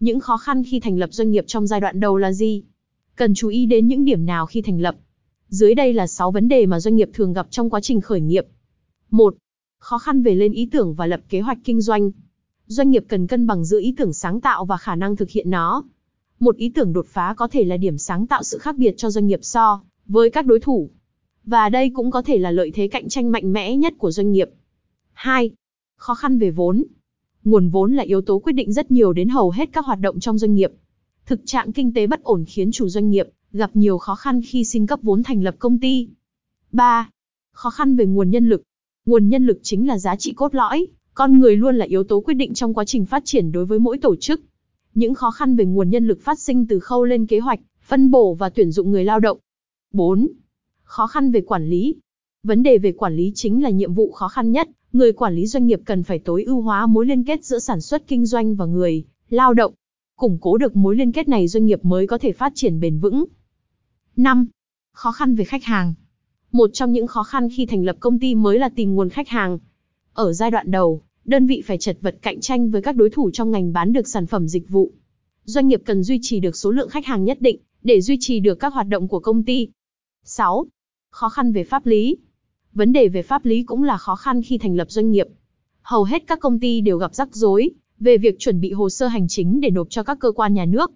Những khó khăn khi thành lập doanh nghiệp trong giai đoạn đầu là gì? Cần chú ý đến những điểm nào khi thành lập? Dưới đây là 6 vấn đề mà doanh nghiệp thường gặp trong quá trình khởi nghiệp. 1. Khó khăn về lên ý tưởng và lập kế hoạch kinh doanh. Doanh nghiệp cần cân bằng giữa ý tưởng sáng tạo và khả năng thực hiện nó. Một ý tưởng đột phá có thể là điểm sáng tạo sự khác biệt cho doanh nghiệp so với các đối thủ. Và đây cũng có thể là lợi thế cạnh tranh mạnh mẽ nhất của doanh nghiệp. 2. Khó khăn về vốn. Nguồn vốn là yếu tố quyết định rất nhiều đến hầu hết các hoạt động trong doanh nghiệp. Thực trạng kinh tế bất ổn khiến chủ doanh nghiệp gặp nhiều khó khăn khi xin cấp vốn thành lập công ty. 3. Khó khăn về nguồn nhân lực. Nguồn nhân lực chính là giá trị cốt lõi, con người luôn là yếu tố quyết định trong quá trình phát triển đối với mỗi tổ chức. Những khó khăn về nguồn nhân lực phát sinh từ khâu lên kế hoạch, phân bổ và tuyển dụng người lao động. 4. Khó khăn về quản lý. Vấn đề về quản lý chính là nhiệm vụ khó khăn nhất, người quản lý doanh nghiệp cần phải tối ưu hóa mối liên kết giữa sản xuất kinh doanh và người lao động. Củng cố được mối liên kết này doanh nghiệp mới có thể phát triển bền vững. 5. Khó khăn về khách hàng. Một trong những khó khăn khi thành lập công ty mới là tìm nguồn khách hàng. Ở giai đoạn đầu, đơn vị phải chật vật cạnh tranh với các đối thủ trong ngành bán được sản phẩm dịch vụ. Doanh nghiệp cần duy trì được số lượng khách hàng nhất định để duy trì được các hoạt động của công ty. 6. Khó khăn về pháp lý. Vấn đề về pháp lý cũng là khó khăn khi thành lập doanh nghiệp. Hầu hết các công ty đều gặp rắc rối về việc chuẩn bị hồ sơ hành chính để nộp cho các cơ quan nhà nước.